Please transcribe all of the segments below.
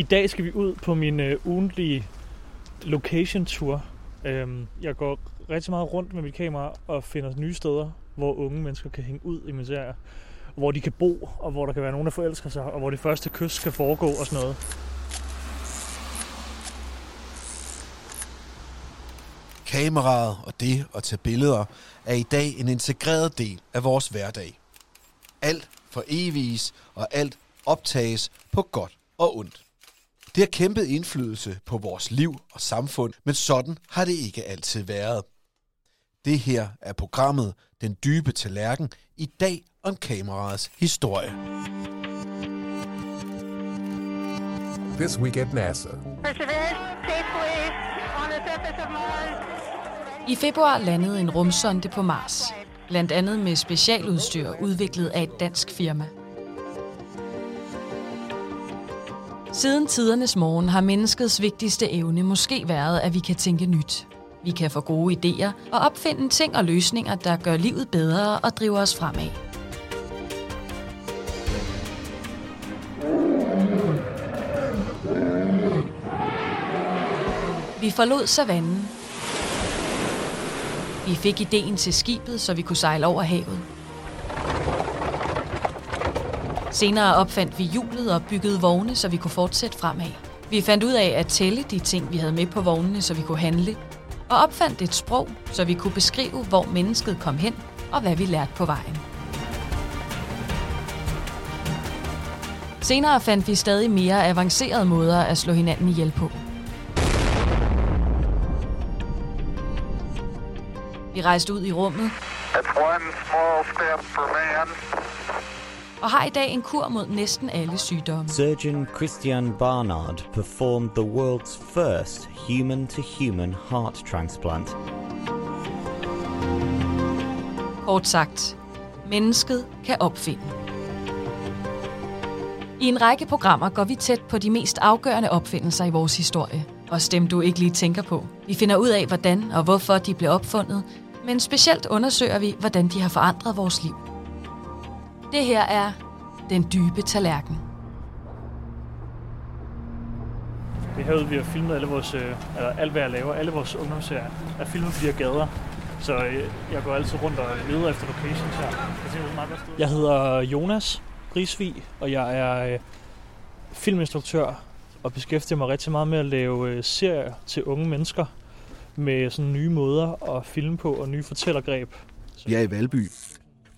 I dag skal vi ud på min øh, ugentlige location tour. Øhm, jeg går rigtig meget rundt med mit kamera og finder nye steder, hvor unge mennesker kan hænge ud i min serie. Hvor de kan bo, og hvor der kan være nogen, der forelsker sig, og hvor det første kys kan foregå og sådan noget. Kameraet og det at tage billeder er i dag en integreret del af vores hverdag. Alt for evigt og alt optages på godt og ondt. Det har kæmpet indflydelse på vores liv og samfund, men sådan har det ikke altid været. Det her er programmet Den dybe tallerken i dag om kameraets historie. This week at NASA. Perseverance safely on the surface of Mars. I februar landede en rumsonde på Mars, blandt andet med specialudstyr udviklet af et dansk firma. Siden tidernes morgen har menneskets vigtigste evne måske været, at vi kan tænke nyt. Vi kan få gode idéer og opfinde ting og løsninger, der gør livet bedre og driver os fremad. Vi forlod savannen. Vi fik ideen til skibet, så vi kunne sejle over havet. Senere opfandt vi hjulet og byggede vogne, så vi kunne fortsætte fremad. Vi fandt ud af at tælle de ting, vi havde med på vognene, så vi kunne handle. Og opfandt et sprog, så vi kunne beskrive, hvor mennesket kom hen og hvad vi lærte på vejen. Senere fandt vi stadig mere avancerede måder at slå hinanden ihjel på. Vi rejste ud i rummet It's one small step for man, og har i dag en kur mod næsten alle sygdomme. Surgeon Christian Barnard performed the world's first human to human heart transplant. Kort sagt, mennesket kan opfinde. I en række programmer går vi tæt på de mest afgørende opfindelser i vores historie. Også dem, du ikke lige tænker på. Vi finder ud af, hvordan og hvorfor de blev opfundet, men specielt undersøger vi, hvordan de har forandret vores liv. Det her er Den dybe tallerken. Det er herude, vi har filmet alle vores, øh, eller alt hvad jeg laver, alle vores ungdomsserier, er filmet på de her gader. Så øh, jeg går altid rundt og leder efter locations her. Jeg, er jeg hedder Jonas Risvig, og jeg er øh, filminstruktør og beskæftiger mig rigtig meget med at lave serier til unge mennesker med sådan nye måder at filme på og nye fortællergreb. Vi er i Valby.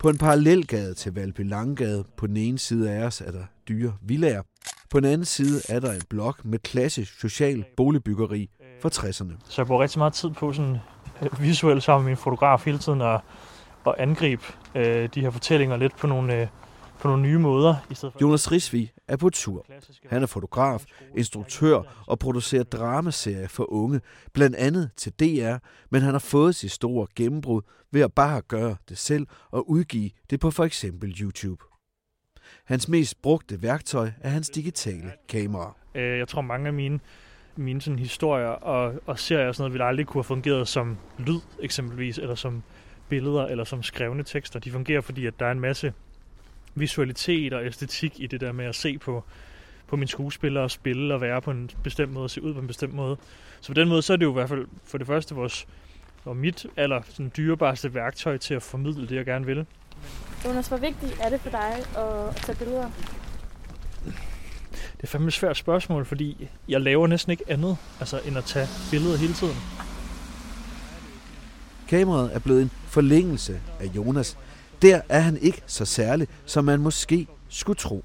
På en parallelgade til Valby Langgade. På den ene side af os er der dyre villager. På den anden side er der en blok med klassisk social boligbyggeri fra 60'erne. Så jeg bruger rigtig meget tid på sådan øh, visuelt sammen med min fotograf hele tiden at, at angribe øh, de her fortællinger lidt på nogle, øh, på nogle nye måder. I stedet for Jonas Risvig er på tur. Han er fotograf, instruktør og producerer dramaserier for unge, blandt andet til DR, men han har fået sit store gennembrud ved at bare gøre det selv og udgive det på for eksempel YouTube. Hans mest brugte værktøj er hans digitale kamera. Øh, jeg tror, mange af mine, mine sådan, historier og, og serier og sådan noget, ville aldrig kunne have fungeret som lyd eksempelvis, eller som billeder, eller som skrevne tekster. De fungerer, fordi at der er en masse visualitet og æstetik i det der med at se på, på mine skuespillere og spille og være på en bestemt måde og se ud på en bestemt måde. Så på den måde, så er det jo i hvert fald for det første vores og mit aller sådan, dyrebareste værktøj til at formidle det, jeg gerne vil. Jonas, hvor vigtigt er det for dig at tage billeder? Det er fandme et svært spørgsmål, fordi jeg laver næsten ikke andet, altså, end at tage billeder hele tiden. Kameraet er blevet en forlængelse af Jonas. Der er han ikke så særlig, som man måske skulle tro.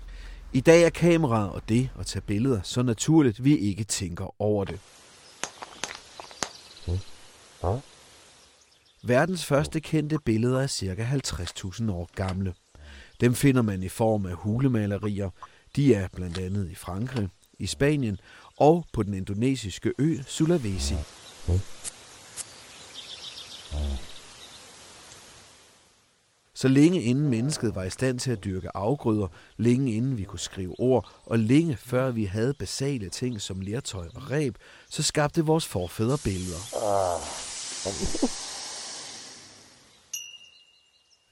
I dag er kameraet og det at tage billeder så naturligt, vi ikke tænker over det. Verdens første kendte billeder er ca. 50.000 år gamle. Dem finder man i form af hulemalerier. De er blandt andet i Frankrig, i Spanien og på den indonesiske ø Sulawesi. Så længe inden mennesket var i stand til at dyrke afgrøder, længe inden vi kunne skrive ord, og længe før vi havde basale ting som lertøj og reb, så skabte vores forfædre billeder.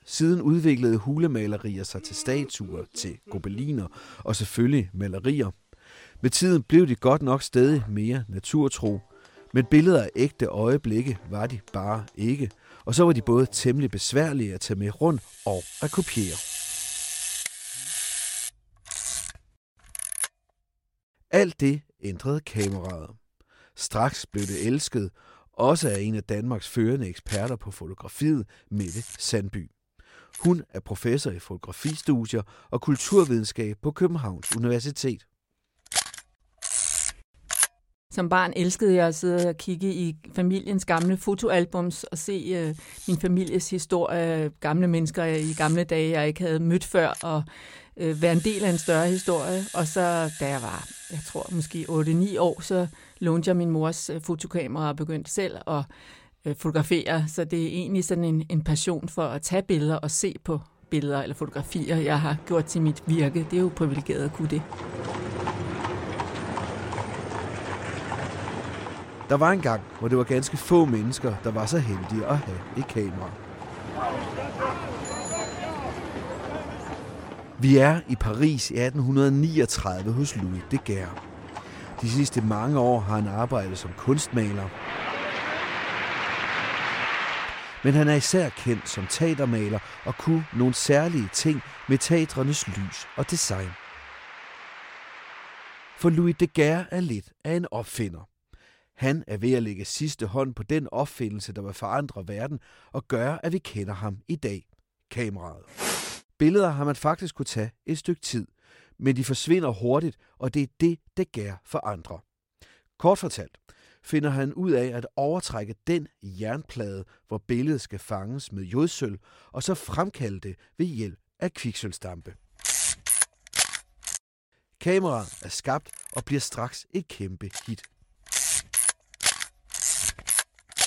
Siden udviklede hulemalerier sig til statuer, til gobeliner og selvfølgelig malerier. Med tiden blev de godt nok stadig mere naturtro, men billeder af ægte øjeblikke var de bare ikke, og så var de både temmelig besværlige at tage med rundt og at kopiere. Alt det ændrede kameraet. Straks blev det elsket, også af en af Danmarks førende eksperter på fotografiet, Mette Sandby. Hun er professor i fotografistudier og kulturvidenskab på Københavns Universitet. Som barn elskede jeg at sidde og kigge i familiens gamle fotoalbums og se øh, min families historie, gamle mennesker i gamle dage, jeg ikke havde mødt før, og øh, være en del af en større historie. Og så, da jeg var, jeg tror måske 8-9 år, så lånte jeg min mors øh, fotokamera og begyndte selv at øh, fotografere. Så det er egentlig sådan en, en passion for at tage billeder og se på billeder eller fotografier, jeg har gjort til mit virke. Det er jo privilegeret at kunne det. Der var en gang, hvor det var ganske få mennesker, der var så heldige at have et kamera. Vi er i Paris i 1839 hos Louis Daguerre. De sidste mange år har han arbejdet som kunstmaler. Men han er især kendt som teatermaler og kunne nogle særlige ting med teatrenes lys og design. For Louis Daguerre er lidt af en opfinder. Han er ved at lægge sidste hånd på den opfindelse, der vil forandre verden og gøre, at vi kender ham i dag. Kameraet. Billeder har man faktisk kunne tage et stykke tid, men de forsvinder hurtigt, og det er det, der gør for andre. Kort fortalt finder han ud af at overtrække den jernplade, hvor billedet skal fanges med jodsølv, og så fremkalde det ved hjælp af kviksølvstampe. Kameraet er skabt og bliver straks et kæmpe hit.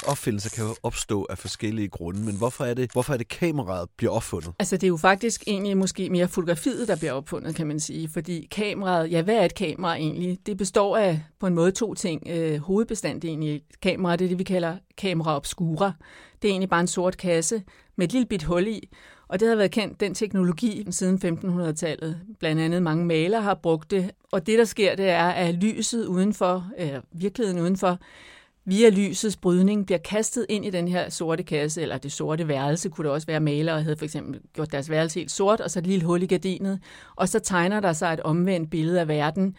Opfindelser kan jo opstå af forskellige grunde, men hvorfor er det, hvorfor er det kameraet bliver opfundet? Altså det er jo faktisk egentlig måske mere fotografiet, der bliver opfundet, kan man sige. Fordi kameraet, ja hvad er et kamera egentlig? Det består af på en måde to ting. Øh, hovedbestanddelen i kameraet, det er det vi kalder kamera obscura. Det er egentlig bare en sort kasse med et lille bit hul i. Og det har været kendt, den teknologi, siden 1500-tallet. Blandt andet mange malere har brugt det. Og det, der sker, det er, at lyset udenfor, øh, virkeligheden udenfor, via lysets brydning bliver kastet ind i den her sorte kasse, eller det sorte værelse, kunne det også være malere, havde for eksempel gjort deres værelse helt sort, og så et lille hul i gardinet, og så tegner der sig et omvendt billede af verden,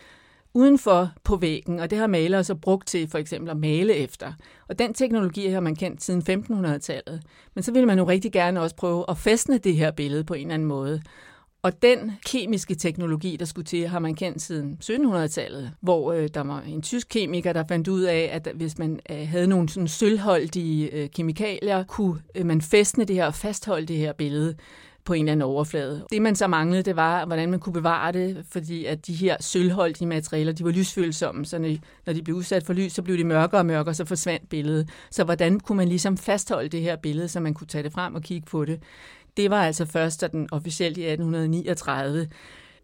udenfor på væggen, og det har malere så brugt til for eksempel at male efter. Og den teknologi har man kendt siden 1500-tallet. Men så ville man jo rigtig gerne også prøve at fæstne det her billede på en eller anden måde. Og den kemiske teknologi, der skulle til, har man kendt siden 1700-tallet, hvor øh, der var en tysk kemiker, der fandt ud af, at hvis man øh, havde nogle sådan sølvholdige øh, kemikalier, kunne øh, man fæstne det her og fastholde det her billede på en eller anden overflade. Det man så manglede, det var, hvordan man kunne bevare det, fordi at de her sølvholdige materialer, de var lysfølsomme, så når de blev udsat for lys, så blev de mørkere og mørkere, så forsvandt billedet. Så hvordan kunne man ligesom fastholde det her billede, så man kunne tage det frem og kigge på det? Det var altså først den officielt i 1839,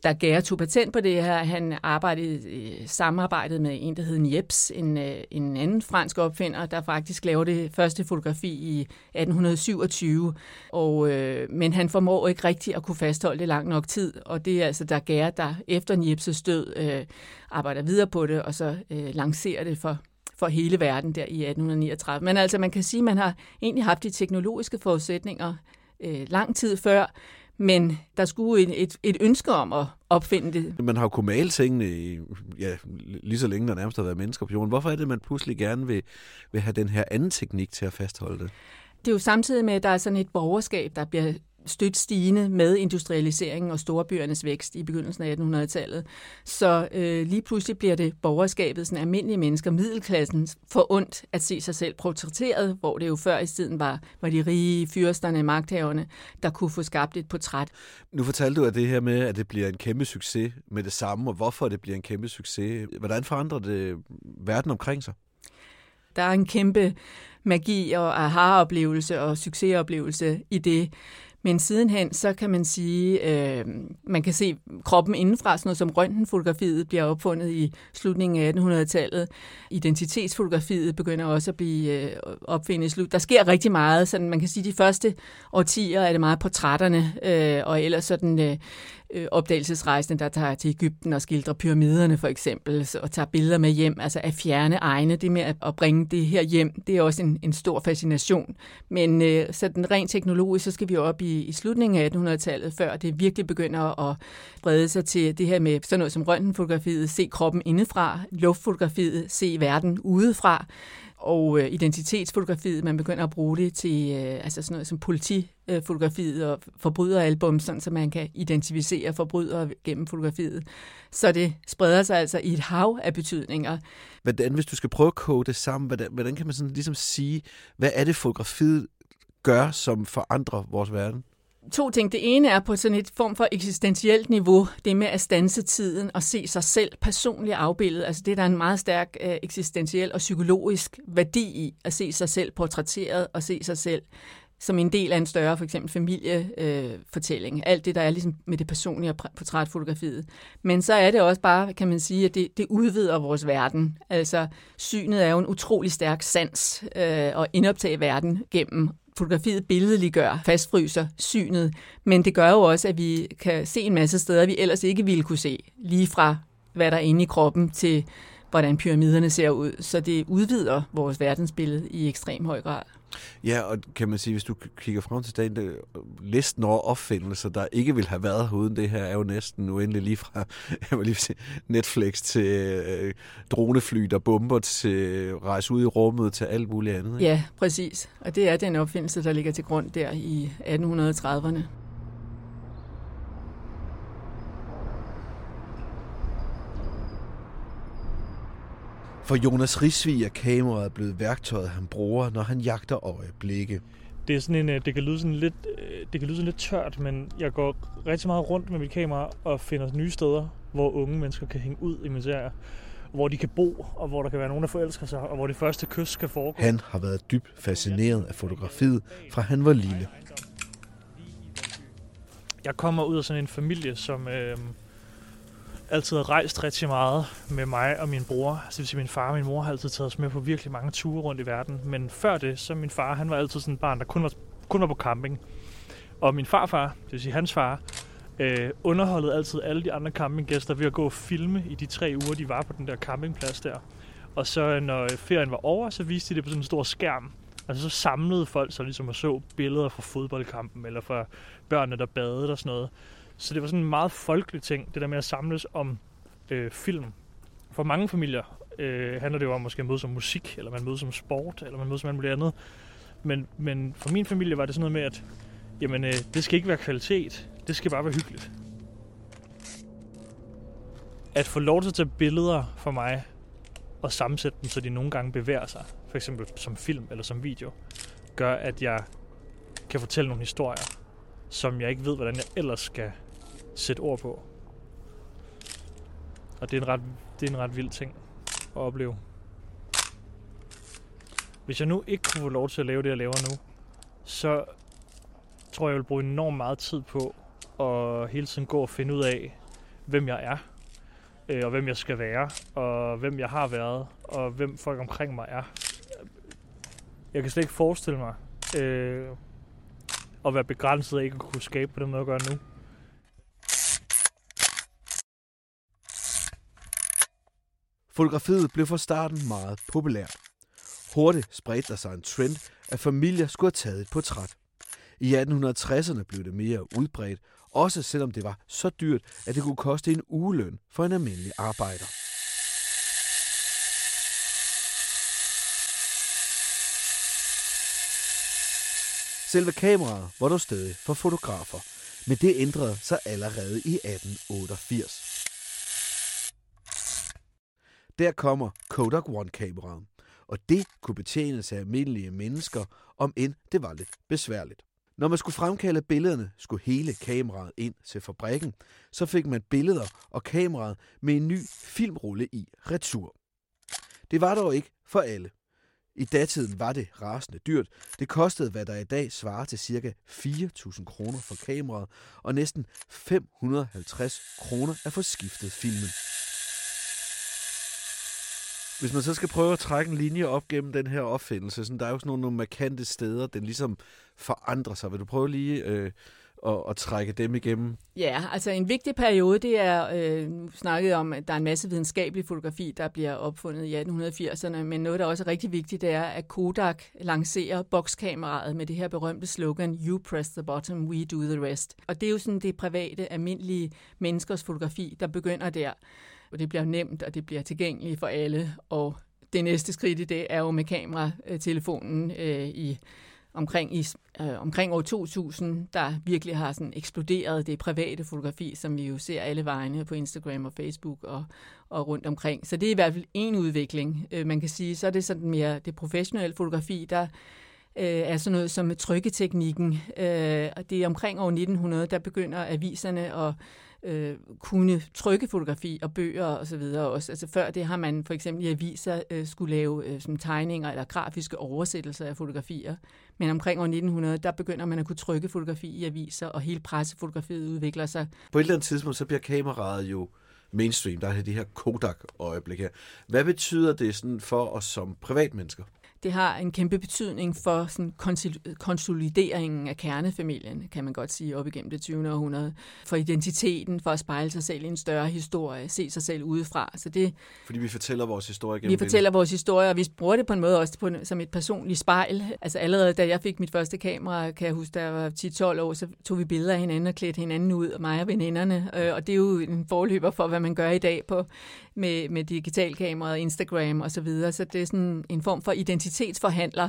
da Gær tog patent på det her. Han arbejdede i samarbejdet med en, der hed Jeps, en, øh, en anden fransk opfinder, der faktisk lavede det første fotografi i 1827. Og, øh, men han formår ikke rigtigt at kunne fastholde det lang nok tid, og det er altså der Gær, der efter Jeps' død øh, arbejder videre på det, og så øh, lancerer det for for hele verden der i 1839. Men altså, man kan sige, at man har egentlig haft de teknologiske forudsætninger øh, lang tid før, men der skulle et, et, et ønske om at opfinde det. Man har jo kunnet male tingene i, ja, lige så længe der nærmest har været mennesker på jorden. Hvorfor er det, man pludselig gerne vil, vil have den her anden teknik til at fastholde det? Det er jo samtidig med, at der er sådan et borgerskab, der bliver stødt stigende med industrialiseringen og storbyernes vækst i begyndelsen af 1800-tallet. Så øh, lige pludselig bliver det borgerskabet, sådan almindelige mennesker, middelklassen, for ondt at se sig selv portrætteret, hvor det jo før i tiden var, var de rige fyrsterne, magthaverne, der kunne få skabt et portræt. Nu fortalte du at det her med, at det bliver en kæmpe succes med det samme, og hvorfor det bliver en kæmpe succes. Hvordan forandrer det verden omkring sig? Der er en kæmpe magi og aha-oplevelse og succesoplevelse i det. Men sidenhen, så kan man sige, øh, man kan se kroppen indenfra, sådan noget som røntgenfotografiet bliver opfundet i slutningen af 1800-tallet. Identitetsfotografiet begynder også at blive øh, opfindet i slut. Der sker rigtig meget, så man kan sige, de første årtier er det meget portrætterne, øh, og ellers sådan øh, øh, opdagelsesrejsende, der tager til Ægypten og skildrer pyramiderne for eksempel, og tager billeder med hjem, altså at fjerne egne. Det med at bringe det her hjem, det er også en, en stor fascination. Men øh, så den rent teknologisk, så skal vi op i, i slutningen af 1800-tallet, før det virkelig begynder at brede sig til det her med sådan noget som røntgenfotografiet, se kroppen indefra, luftfotografiet, se verden udefra og øh, identitetsfotografiet, man begynder at bruge det til øh, altså sådan noget som politifotografiet og forbryderalbum, sådan så man kan identificere forbrydere gennem fotografiet. Så det spreder sig altså i et hav af betydninger. Hvordan, hvis du skal prøve at koge det sammen, hvordan, hvordan kan man sådan ligesom sige, hvad er det fotografiet gør, som forandrer vores verden? To ting. Det ene er på sådan et form for eksistentielt niveau, det med at stanse tiden og se sig selv personligt afbildet. Altså det der er en meget stærk øh, eksistentiel og psykologisk værdi i, at se sig selv portrætteret og se sig selv som en del af en større, for eksempel familiefortælling. Øh, Alt det, der er ligesom med det personlige portrætfotografiet. Men så er det også bare, kan man sige, at det, det udvider vores verden. Altså, synet er jo en utrolig stærk sans øh, at indoptage verden gennem fotografiet billedliggør, fastfryser synet, men det gør jo også, at vi kan se en masse steder, vi ellers ikke ville kunne se, lige fra hvad der er inde i kroppen til hvordan pyramiderne ser ud. Så det udvider vores verdensbillede i ekstrem høj grad. Ja, og kan man sige, hvis du kigger frem til dagen, det, listen over opfindelser, der ikke vil have været uden det her, er jo næsten uendelig lige fra jeg vil lige sige, Netflix til øh, dronefly, der bomber, til rejse ud i rummet, til alt muligt andet. Ikke? Ja, præcis. Og det er den opfindelse, der ligger til grund der i 1830'erne. For Jonas Risvig er kameraet blevet værktøjet, han bruger, når han jagter øjeblikke. Det, er sådan en, øh, det, kan lyde sådan lidt, øh, det kan lyde sådan lidt tørt, men jeg går rigtig meget rundt med mit kamera og finder nye steder, hvor unge mennesker kan hænge ud i min serie. Hvor de kan bo, og hvor der kan være nogen, der forelsker sig, og hvor det første kys kan foregå. Han har været dybt fascineret af fotografiet, fra han var lille. Jeg kommer ud af sådan en familie, som... Øh, altid har rejst rigtig meget med mig og min bror. Så det vil sige, min far og min mor har altid taget os med på virkelig mange ture rundt i verden. Men før det, så min far, han var altid sådan et barn, der kun var, kun var på camping. Og min farfar, det vil sige hans far, øh, underholdede altid alle de andre campinggæster ved at gå og filme i de tre uger, de var på den der campingplads der. Og så øh, når ferien var over, så viste de det på sådan en stor skærm. Altså så samlede folk sig ligesom og så billeder fra fodboldkampen, eller fra børnene, der badede og sådan noget. Så det var sådan en meget folkelig ting, det der med at samles om øh, film. For mange familier øh, handler det jo om måske at mødes som musik, eller man mødes som sport, eller man mødes som alt muligt andet. Men, men for min familie var det sådan noget med, at jamen, øh, det skal ikke være kvalitet, det skal bare være hyggeligt. At få lov til at tage billeder for mig, og sammensætte dem, så de nogle gange bevæger sig, for eksempel som film eller som video, gør, at jeg kan fortælle nogle historier, som jeg ikke ved, hvordan jeg ellers skal sætte ord på. Og det er en ret, det er en ret vild ting at opleve. Hvis jeg nu ikke kunne få lov til at lave det, jeg laver nu, så tror jeg, jeg vil bruge enormt meget tid på at hele tiden gå og finde ud af, hvem jeg er, øh, og hvem jeg skal være, og hvem jeg har været, og hvem folk omkring mig er. Jeg kan slet ikke forestille mig øh, at være begrænset af ikke at kunne skabe på den måde, jeg gør nu. Fotografiet blev fra starten meget populært. Hurtigt spredte der sig en trend, at familier skulle have taget et portræt. I 1860'erne blev det mere udbredt, også selvom det var så dyrt, at det kunne koste en ugeløn for en almindelig arbejder. Selve kameraet var dog stadig for fotografer, men det ændrede sig allerede i 1888. Der kommer Kodak One-kameraet, og det kunne betjenes af almindelige mennesker, om end det var lidt besværligt. Når man skulle fremkalde billederne, skulle hele kameraet ind til fabrikken. Så fik man billeder og kameraet med en ny filmrulle i retur. Det var dog ikke for alle. I datiden var det rasende dyrt. Det kostede, hvad der i dag svarer til ca. 4.000 kroner for kameraet, og næsten 550 kroner at få skiftet filmen. Hvis man så skal prøve at trække en linje op gennem den her opfindelse, så der er jo sådan nogle, nogle markante steder, den ligesom forandrer sig. Vil du prøve lige øh, at, at trække dem igennem? Ja, altså en vigtig periode, det er, øh, nu snakkede om, at der er en masse videnskabelig fotografi, der bliver opfundet i 1880'erne, men noget, der også er rigtig vigtigt, det er, at Kodak lancerer bokskameraet med det her berømte slogan, You press the bottom, we do the rest. Og det er jo sådan det private, almindelige menneskers fotografi, der begynder der. Og det bliver nemt, og det bliver tilgængeligt for alle, og det næste skridt i det er jo med kameratelefonen øh, i omkring, i, øh, omkring år 2000, der virkelig har sådan eksploderet det private fotografi, som vi jo ser alle vegne på Instagram og Facebook og, og rundt omkring. Så det er i hvert fald en udvikling, øh, man kan sige. Så er det sådan mere det professionelle fotografi, der øh, er sådan noget som trykketeknikken. Øh, og det er omkring år 1900, der begynder aviserne at øh, kunne trykke fotografi og bøger og så videre også. Altså før det har man for eksempel i aviser øh, skulle lave øh, som tegninger eller grafiske oversættelser af fotografier. Men omkring år 1900, der begynder man at kunne trykke fotografi i aviser, og hele pressefotografiet udvikler sig. På et eller andet tidspunkt, så bliver kameraet jo mainstream. Der er det her Kodak-øjeblik her. Hvad betyder det sådan for os som privatmennesker? Det har en kæmpe betydning for sådan konsolideringen af kernefamilien, kan man godt sige, op igennem det 20. århundrede. For identiteten, for at spejle sig selv i en større historie, se sig selv udefra. Så det, Fordi vi fortæller vores historie gennem Vi fortæller vores historie, og vi bruger det på en måde også på, som et personligt spejl. Altså allerede da jeg fik mit første kamera, kan jeg huske, da jeg var 10-12 år, så tog vi billeder af hinanden og klædte hinanden ud, og mig og veninderne. Øh, og det er jo en forløber for, hvad man gør i dag på med, med digitalkamera, Instagram og så videre. Så det er sådan en form for identitetsforhandler,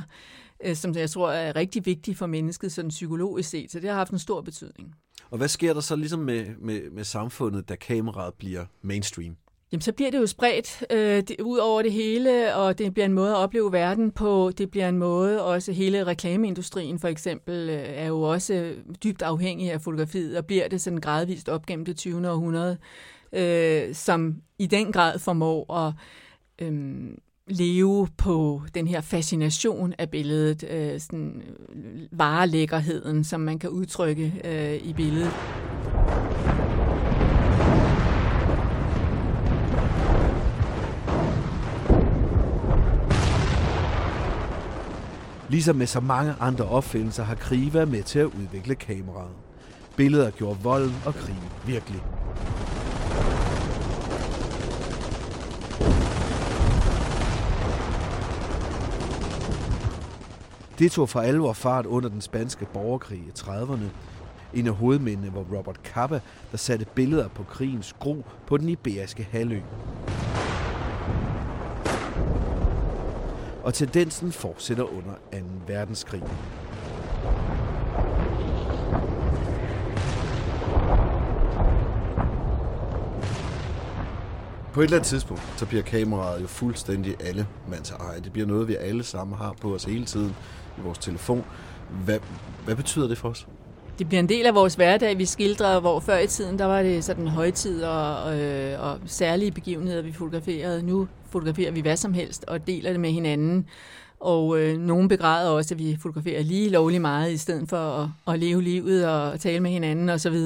øh, som jeg tror er rigtig vigtig for mennesket sådan psykologisk set. Så det har haft en stor betydning. Og hvad sker der så ligesom med, med, med samfundet, da kameraet bliver mainstream? Jamen, så bliver det jo spredt øh, det, ud over det hele, og det bliver en måde at opleve verden på. Det bliver en måde, også hele reklameindustrien for eksempel, øh, er jo også dybt afhængig af fotografiet, og bliver det sådan gradvist op gennem det 20. århundrede øh, som i den grad formår at øh, leve på den her fascination af billedet, øh, sådan øh, varelækkerheden, som man kan udtrykke øh, i billedet. Ligesom med så mange andre opfindelser har krige været med til at udvikle kameraet. Billeder gjorde volden og krigen virkelig. Det tog for alvor fart under den spanske borgerkrig i 30'erne. En af hovedmændene var Robert Capa, der satte billeder på krigens gro på den iberiske halvø. Og tendensen fortsætter under 2. verdenskrig. På et eller andet tidspunkt, så bliver kameraet jo fuldstændig alle mands eje. Det bliver noget, vi alle sammen har på os hele tiden i vores telefon. Hvad, hvad betyder det for os? Det bliver en del af vores hverdag. Vi skildrer, hvor før i tiden, der var det sådan højtid og, øh, og særlige begivenheder, vi fotograferede. Nu fotograferer vi hvad som helst og deler det med hinanden. Og øh, nogen begræder også, at vi fotograferer lige lovlig meget, i stedet for at, at leve livet og tale med hinanden osv.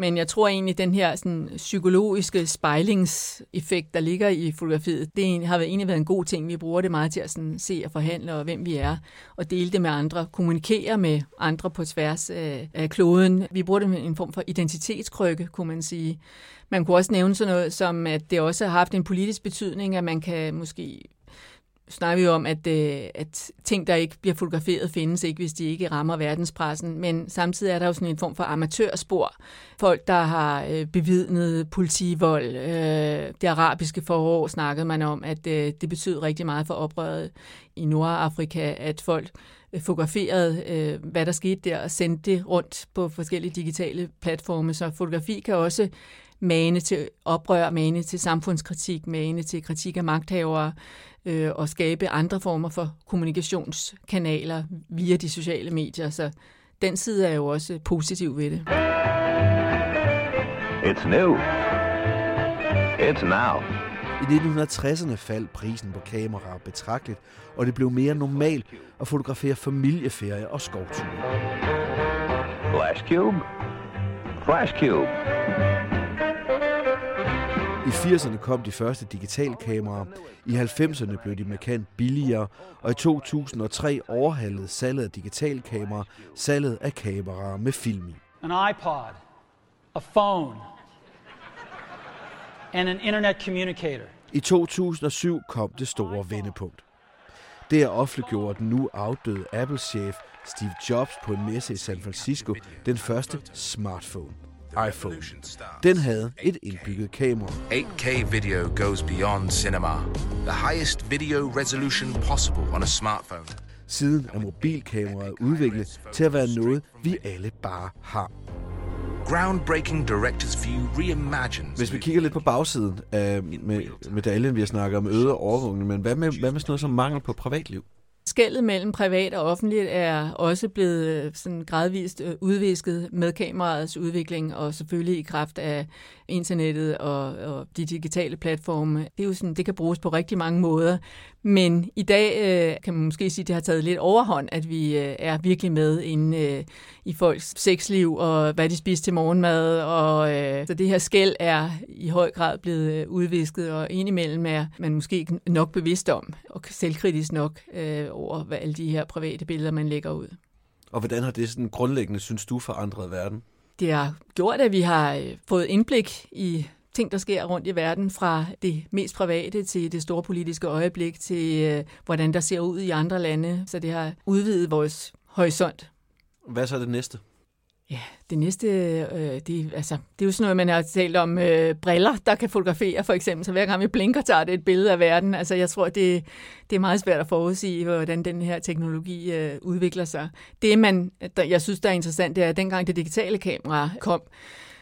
Men jeg tror egentlig, at den her sådan, psykologiske spejlingseffekt, der ligger i fotografiet, det har egentlig været en god ting. Vi bruger det meget til at sådan, se og forhandle, og hvem vi er, og dele det med andre. Kommunikere med andre på tværs af, af kloden. Vi bruger det med en form for identitetskrykke, kunne man sige. Man kunne også nævne sådan noget som, at det også har haft en politisk betydning, at man kan måske snakker vi om, at, øh, at ting, der ikke bliver fotograferet, findes ikke, hvis de ikke rammer verdenspressen. Men samtidig er der jo sådan en form for amatørspor. Folk, der har øh, bevidnet politivold. Øh, det arabiske forår snakkede man om, at øh, det betød rigtig meget for oprøret i Nordafrika, at folk øh, fotograferede, øh, hvad der skete der, og sendte det rundt på forskellige digitale platforme. Så fotografi kan også mane til oprør, mane til samfundskritik, mane til kritik af magthavere øh, og skabe andre former for kommunikationskanaler via de sociale medier. Så den side er jo også positiv ved det. It's new. It's now. I 1960'erne faldt prisen på kameraer betragteligt, og det blev mere normalt at fotografere familieferie og skovture. Flash Cube. Flash Cube. I 80'erne kom de første digitalkameraer, i 90'erne blev de markant billigere, og i 2003 overhalede salget af digitalkameraer salget af kameraer med film i. an iPod, a phone, and an internet communicator. I 2007 kom det store vendepunkt. Det er offentliggjort den nu afdøde Apple-chef Steve Jobs på en messe i San Francisco den første smartphone, iPhone. Den havde et indbygget kamera. 8K video goes beyond cinema. The highest video resolution possible on a smartphone. Siden er mobilkameraet udviklet til at være noget, vi alle bare har. Groundbreaking director's view reimagines. Hvis vi kigger lidt på bagsiden af med, medaljen, vi har snakket om øget overvågning, men hvad med, hvad med sådan noget som mangel på privatliv? Skældet mellem privat og offentligt er også blevet øh, sådan gradvist øh, udvisket med kameraets udvikling, og selvfølgelig i kraft af internettet og, og de digitale platforme. Det, er jo sådan, det kan bruges på rigtig mange måder, men i dag øh, kan man måske sige, at det har taget lidt overhånd, at vi øh, er virkelig med inde øh, i folks sexliv og hvad de spiser til morgenmad. Og, øh, så det her skæld er i høj grad blevet øh, udvisket, og indimellem er man måske nok bevidst om, og selvkritisk nok øh, over hvad alle de her private billeder, man lægger ud. Og hvordan har det sådan grundlæggende, synes du, forandret verden? Det har gjort, at vi har øh, fået indblik i ting, der sker rundt i verden, fra det mest private til det store politiske øjeblik, til øh, hvordan der ser ud i andre lande. Så det har udvidet vores horisont. Hvad så er det næste? Ja, det næste, øh, det, altså, det er jo sådan noget, man har talt om øh, briller, der kan fotografere for eksempel. Så hver gang vi blinker, tager det et billede af verden. Altså jeg tror, det, det er meget svært at forudsige, hvordan den her teknologi øh, udvikler sig. Det, man, der, jeg synes, der er interessant, det er, at dengang det digitale kamera kom,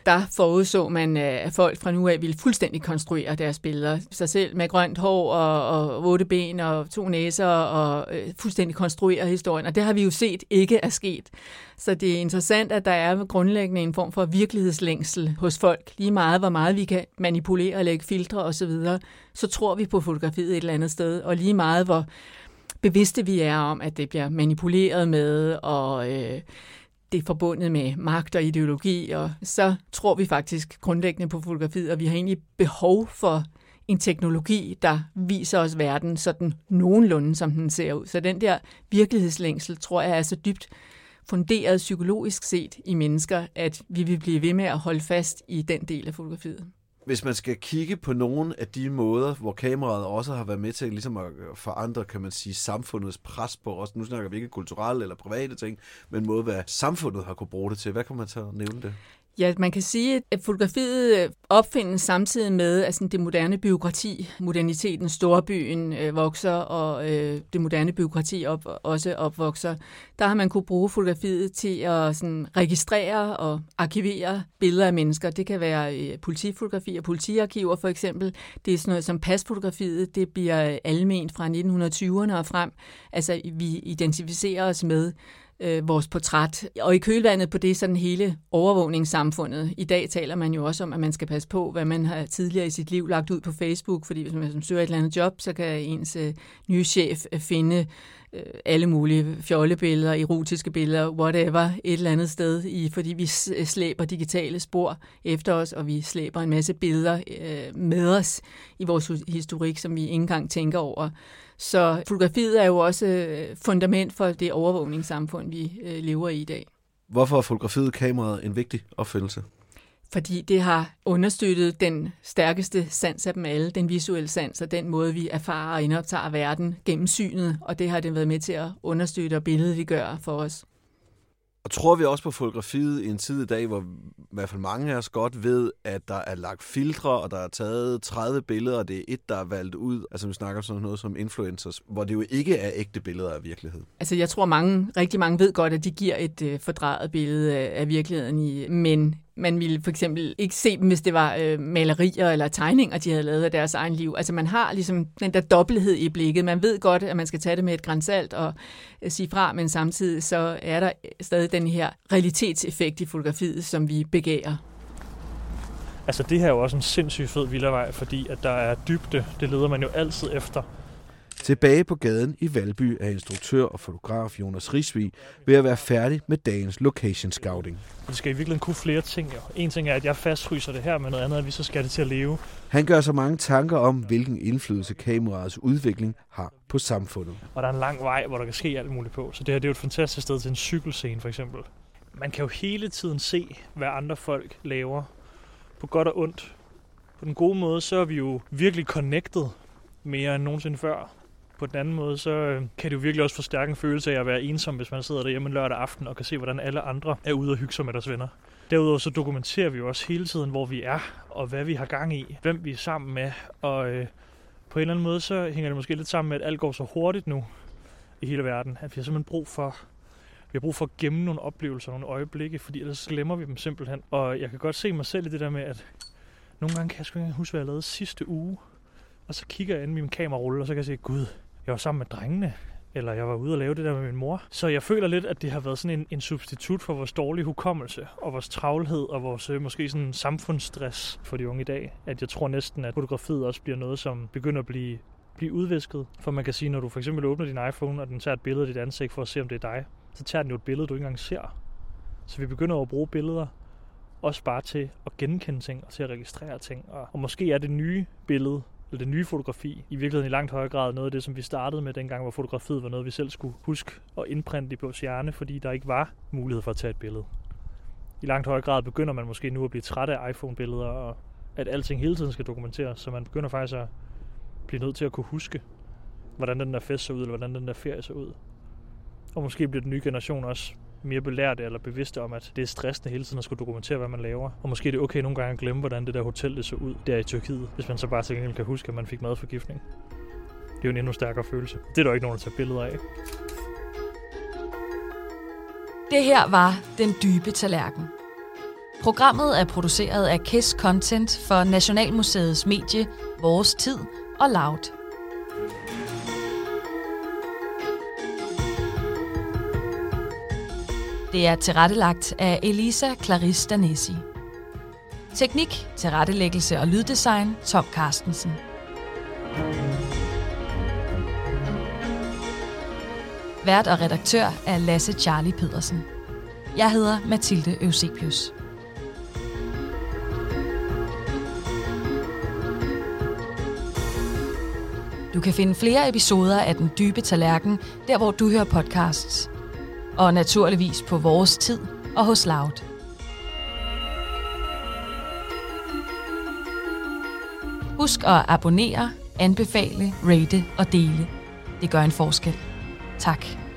der forudså man, øh, at folk fra nu af ville fuldstændig konstruere deres billeder. Sig selv med grønt hår og, og otte ben og to næser og øh, fuldstændig konstruere historien. Og det har vi jo set ikke er sket. Så det er interessant, at der er grundlæggende en form for virkelighedslængsel hos folk. Lige meget, hvor meget vi kan manipulere og lægge filtre osv., så, så tror vi på fotografiet et eller andet sted. Og lige meget, hvor bevidste vi er om, at det bliver manipuleret med og... Øh, det er forbundet med magt og ideologi, og så tror vi faktisk grundlæggende på fotografiet, og vi har egentlig behov for en teknologi, der viser os verden sådan nogenlunde, som den ser ud. Så den der virkelighedslængsel, tror jeg, er så dybt funderet psykologisk set i mennesker, at vi vil blive ved med at holde fast i den del af fotografiet hvis man skal kigge på nogle af de måder, hvor kameraet også har været med til ligesom at øh, forandre, kan man sige, samfundets pres på os. Nu snakker vi ikke kulturelle eller private ting, men måde, hvad samfundet har kunne bruge det til. Hvad kan man så nævne det? Ja, man kan sige, at fotografiet øh, opfindes samtidig med, at sådan det moderne byråkrati, moderniteten, storbyen øh, vokser, og øh, det moderne byråkrati op, også opvokser. Der har man kunne bruge fotografiet til at sådan, registrere og arkivere billeder af mennesker. Det kan være øh, og politiarkiver for eksempel. Det er sådan noget som pasfotografiet, det bliver øh, alment fra 1920'erne og frem. Altså, vi identificerer os med øh, vores portræt. Og i kølvandet på det sådan hele overvågningssamfundet. I dag taler man jo også om, at man skal passe på, hvad man har tidligere i sit liv lagt ud på Facebook, fordi hvis man søger et eller andet job, så kan ens øh, nye chef øh, finde øh, alle mulige fjollebilleder, erotiske billeder, whatever, et eller andet sted, i, fordi vi øh, slæber digitale spor efter os, og vi slæber en masse billeder øh, med os i vores historik, som vi ikke engang tænker over. Så fotografiet er jo også øh, fundament for det overvågningssamfund, vi øh, lever i i dag. Hvorfor er fotografiet kameraet en vigtig opfindelse? Fordi det har understøttet den stærkeste sans af dem alle, den visuelle sans, og den måde, vi erfarer og indoptager verden gennem synet, og det har det været med til at understøtte og billedliggøre for os. Og tror vi også på fotografiet i en tid i dag, hvor i hvert fald mange af os godt ved, at der er lagt filtre, og der er taget 30 billeder, og det er et, der er valgt ud. Altså vi snakker sådan noget som influencers, hvor det jo ikke er ægte billeder af virkelighed. Altså jeg tror, mange, rigtig mange ved godt, at de giver et øh, fordrejet billede af, af virkeligheden i, men man ville for eksempel ikke se dem, hvis det var øh, malerier eller tegninger, de havde lavet af deres egen liv. Altså man har ligesom den der dobbelthed i blikket. Man ved godt, at man skal tage det med et grænsalt og øh, sige fra, men samtidig så er der øh, stadig den her realitetseffekt i fotografiet, som vi begærer. Altså det her er jo også en sindssygt fed villavej, fordi at der er dybde. Det leder man jo altid efter. Tilbage på gaden i Valby er instruktør og fotograf Jonas Risvig ved at være færdig med dagens location scouting. Det skal i virkeligheden kunne flere ting. Jo. En ting er, at jeg fastfryser det her, men noget andet er, at vi så skal det til at leve. Han gør sig mange tanker om, hvilken indflydelse kameraets udvikling har på samfundet. Og der er en lang vej, hvor der kan ske alt muligt på. Så det her det er jo et fantastisk sted til en cykelscene for eksempel. man kan jo hele tiden se, hvad andre folk laver. På godt og ondt. På den gode måde, så er vi jo virkelig connected mere end nogensinde før. På den anden måde, så øh, kan det jo virkelig også forstærke en følelse af at være ensom, hvis man sidder derhjemme lørdag aften og kan se, hvordan alle andre er ude og hygge sig med deres venner. Derudover så dokumenterer vi jo også hele tiden, hvor vi er, og hvad vi har gang i, hvem vi er sammen med, og øh, på en eller anden måde, så hænger det måske lidt sammen med, at alt går så hurtigt nu i hele verden, at vi har simpelthen brug for vi har brug for at gemme nogle oplevelser, nogle øjeblikke, fordi ellers glemmer vi dem simpelthen. Og jeg kan godt se mig selv i det der med, at nogle gange kan jeg sgu ikke huske, hvad jeg lavede sidste uge. Og så kigger jeg ind i min kamerarulle, og så kan jeg se, gud, jeg var sammen med drengene eller jeg var ude og lave det der med min mor. Så jeg føler lidt, at det har været sådan en, en substitut for vores dårlige hukommelse, og vores travlhed, og vores øh, måske sådan samfundsstress for de unge i dag. At jeg tror næsten, at fotografiet også bliver noget, som begynder at blive, blive udvisket. For man kan sige, når du for eksempel åbner din iPhone, og den tager et billede af dit ansigt for at se, om det er dig, så tager den jo et billede, du ikke engang ser. Så vi begynder at bruge billeder også bare til at genkende ting og til at registrere ting. Og, og måske er det nye billede eller det nye fotografi, i virkeligheden i langt højere grad noget af det, som vi startede med dengang, hvor fotografiet var noget, vi selv skulle huske og indprinte i vores hjerne, fordi der ikke var mulighed for at tage et billede. I langt højere grad begynder man måske nu at blive træt af iPhone-billeder, og at alting hele tiden skal dokumenteres, så man begynder faktisk at blive nødt til at kunne huske, hvordan den der fest så ud, eller hvordan den der ferie så ud. Og måske bliver den nye generation også mere belærte eller bevidste om, at det er stressende hele tiden at skulle dokumentere, hvad man laver. Og måske er det okay nogle gange at glemme, hvordan det der hotel det så ud der i Tyrkiet, hvis man så bare til gengæld kan huske, at man fik madforgiftning. Det er jo en endnu stærkere følelse. Det er der ikke nogen, der tager billeder af. Det her var Den Dybe Tallerken. Programmet er produceret af KISS Content for Nationalmuseets medie Vores Tid og Loud. Det er tilrettelagt af Elisa Clarisse Danesi. Teknik, tilrettelæggelse og lyddesign Tom Carstensen. Vært og redaktør er Lasse Charlie Pedersen. Jeg hedder Mathilde Eusebius. Du kan finde flere episoder af Den Dybe Tallerken, der hvor du hører podcasts. Og naturligvis på vores tid og hos Loud. Husk at abonnere, anbefale, rate og dele. Det gør en forskel. Tak.